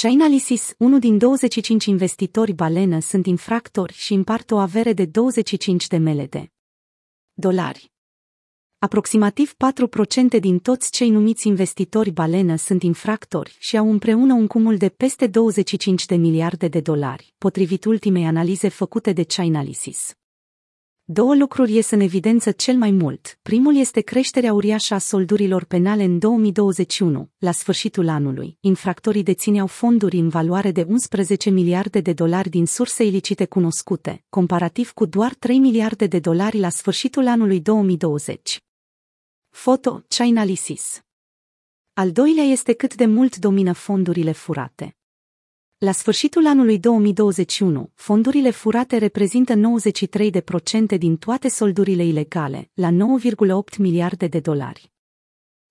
Chainalysis, unul din 25 investitori balenă, sunt infractori și împart o avere de 25 de mele de dolari. Aproximativ 4% din toți cei numiți investitori balenă sunt infractori și au împreună un cumul de peste 25 de miliarde de dolari, potrivit ultimei analize făcute de Chainalysis. Două lucruri ies în evidență cel mai mult. Primul este creșterea uriașă a soldurilor penale în 2021, la sfârșitul anului. Infractorii dețineau fonduri în valoare de 11 miliarde de dolari din surse ilicite cunoscute, comparativ cu doar 3 miliarde de dolari la sfârșitul anului 2020. Foto Chainalysis Al doilea este cât de mult domină fondurile furate. La sfârșitul anului 2021, fondurile furate reprezintă 93% din toate soldurile ilegale, la 9,8 miliarde de dolari.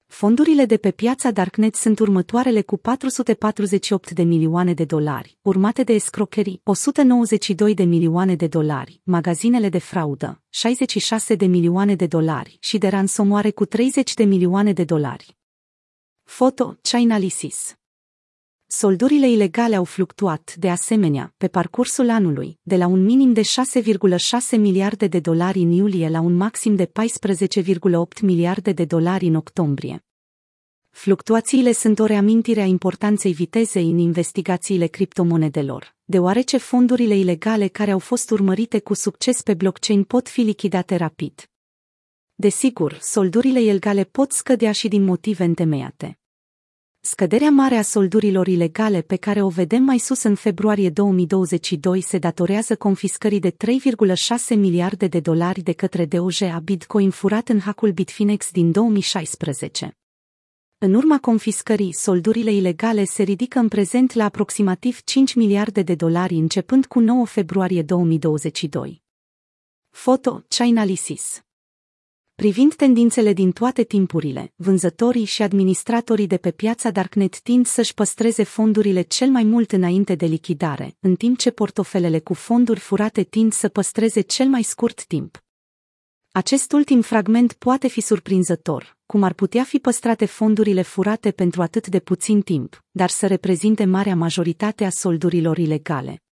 Fondurile de pe piața Darknet sunt următoarele cu 448 de milioane de dolari, urmate de escrocherii 192 de milioane de dolari, magazinele de fraudă 66 de milioane de dolari și de ransomoare cu 30 de milioane de dolari. Foto Chainalysis Soldurile ilegale au fluctuat, de asemenea, pe parcursul anului, de la un minim de 6,6 miliarde de dolari în iulie la un maxim de 14,8 miliarde de dolari în octombrie. Fluctuațiile sunt o reamintire a importanței vitezei în investigațiile criptomonedelor, deoarece fondurile ilegale care au fost urmărite cu succes pe blockchain pot fi lichidate rapid. Desigur, soldurile ilegale pot scădea și din motive întemeiate. Scăderea mare a soldurilor ilegale pe care o vedem mai sus în februarie 2022 se datorează confiscării de 3,6 miliarde de dolari de către DOJ a Bitcoin furat în hackul Bitfinex din 2016. În urma confiscării, soldurile ilegale se ridică în prezent la aproximativ 5 miliarde de dolari începând cu 9 februarie 2022. Foto Chainalysis Privind tendințele din toate timpurile, vânzătorii și administratorii de pe piața Darknet tind să-și păstreze fondurile cel mai mult înainte de lichidare, în timp ce portofelele cu fonduri furate tind să păstreze cel mai scurt timp. Acest ultim fragment poate fi surprinzător, cum ar putea fi păstrate fondurile furate pentru atât de puțin timp, dar să reprezinte marea majoritate a soldurilor ilegale.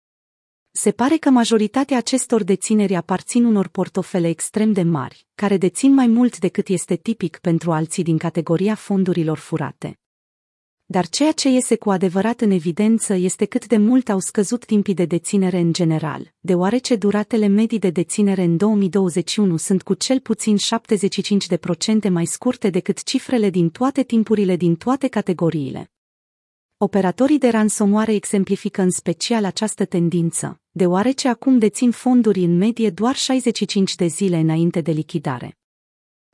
Se pare că majoritatea acestor dețineri aparțin unor portofele extrem de mari, care dețin mai mult decât este tipic pentru alții din categoria fondurilor furate. Dar ceea ce iese cu adevărat în evidență este cât de mult au scăzut timpii de deținere în general, deoarece duratele medii de deținere în 2021 sunt cu cel puțin 75% mai scurte decât cifrele din toate timpurile din toate categoriile. Operatorii de ransomware exemplifică în special această tendință, deoarece acum dețin fonduri în medie doar 65 de zile înainte de lichidare.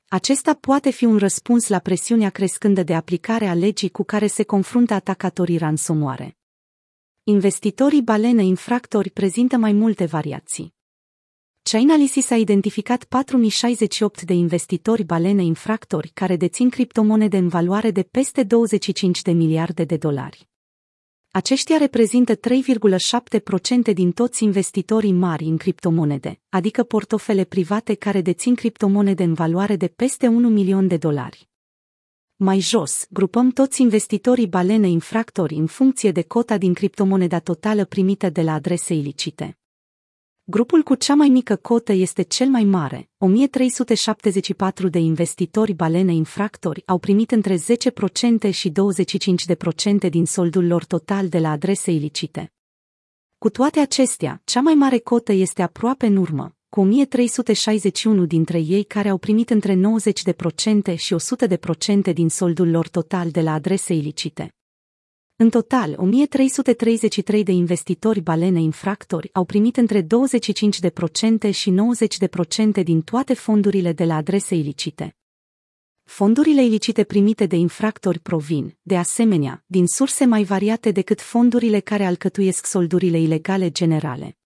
Acesta poate fi un răspuns la presiunea crescândă de aplicare a legii cu care se confruntă atacatorii ransomware. Investitorii balene infractori prezintă mai multe variații. Chainalysis a identificat 4068 de investitori balene infractori care dețin criptomonede în valoare de peste 25 de miliarde de dolari. Aceștia reprezintă 3,7% din toți investitorii mari în criptomonede, adică portofele private care dețin criptomonede în valoare de peste 1 milion de dolari. Mai jos, grupăm toți investitorii balene infractori în funcție de cota din criptomoneda totală primită de la adrese ilicite. Grupul cu cea mai mică cotă este cel mai mare. 1374 de investitori balene infractori au primit între 10% și 25% din soldul lor total de la adrese ilicite. Cu toate acestea, cea mai mare cotă este aproape în urmă, cu 1361 dintre ei care au primit între 90% și 100% din soldul lor total de la adrese ilicite. În total, 1333 de investitori balene infractori au primit între 25% și 90% din toate fondurile de la adrese ilicite. Fondurile ilicite primite de infractori provin, de asemenea, din surse mai variate decât fondurile care alcătuiesc soldurile ilegale generale.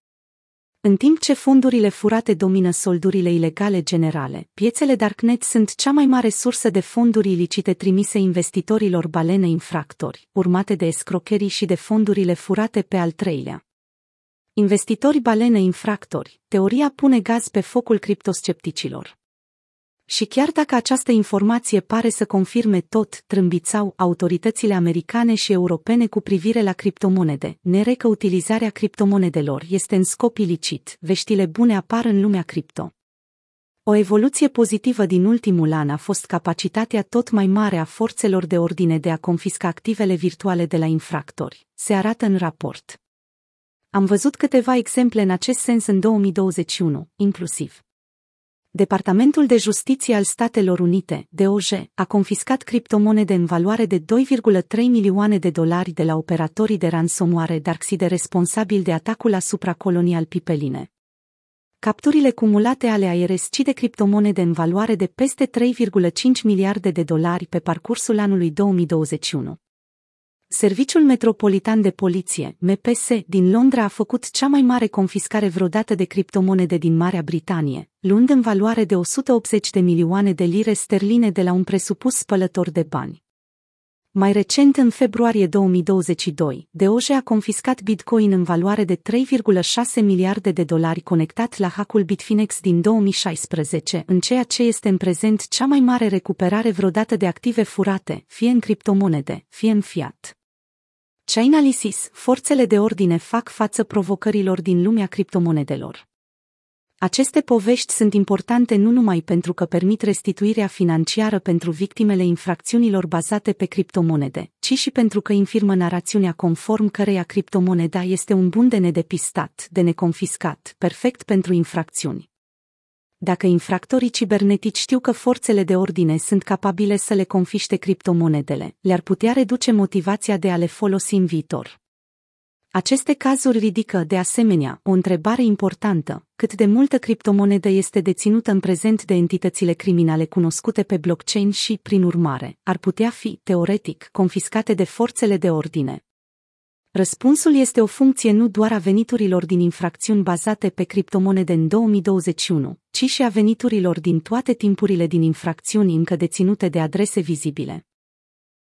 În timp ce fondurile furate domină soldurile ilegale generale, piețele Darknet sunt cea mai mare sursă de fonduri ilicite trimise investitorilor balene infractori, urmate de escrocherii și de fondurile furate pe al treilea. Investitori balene infractori, teoria pune gaz pe focul criptoscepticilor. Și chiar dacă această informație pare să confirme tot, trâmbițau autoritățile americane și europene cu privire la criptomonede, nere că utilizarea criptomonedelor este în scop ilicit, veștile bune apar în lumea cripto. O evoluție pozitivă din ultimul an a fost capacitatea tot mai mare a forțelor de ordine de a confisca activele virtuale de la infractori, se arată în raport. Am văzut câteva exemple în acest sens în 2021, inclusiv. Departamentul de Justiție al Statelor Unite, DOJ, a confiscat criptomonede în valoare de 2,3 milioane de dolari de la operatorii de ransomware Darkseid responsabil de atacul asupra colonial Pipeline. Capturile cumulate ale IRSC de criptomonede în valoare de peste 3,5 miliarde de dolari pe parcursul anului 2021. Serviciul Metropolitan de Poliție, MPS, din Londra a făcut cea mai mare confiscare vreodată de criptomonede din Marea Britanie, luând în valoare de 180 de milioane de lire sterline de la un presupus spălător de bani. Mai recent, în februarie 2022, DOJ a confiscat Bitcoin în valoare de 3,6 miliarde de dolari conectat la hackul Bitfinex din 2016, în ceea ce este în prezent cea mai mare recuperare vreodată de active furate, fie în criptomonede, fie în fiat. Chainalysis, forțele de ordine fac față provocărilor din lumea criptomonedelor. Aceste povești sunt importante nu numai pentru că permit restituirea financiară pentru victimele infracțiunilor bazate pe criptomonede, ci și pentru că infirmă narațiunea conform căreia criptomoneda este un bun de nedepistat, de neconfiscat, perfect pentru infracțiuni. Dacă infractorii cibernetici știu că forțele de ordine sunt capabile să le confiște criptomonedele, le-ar putea reduce motivația de a le folosi în viitor. Aceste cazuri ridică, de asemenea, o întrebare importantă, cât de multă criptomonedă este deținută în prezent de entitățile criminale cunoscute pe blockchain și, prin urmare, ar putea fi, teoretic, confiscate de forțele de ordine. Răspunsul este o funcție nu doar a veniturilor din infracțiuni bazate pe criptomonede în 2021, ci și a veniturilor din toate timpurile din infracțiuni încă deținute de adrese vizibile.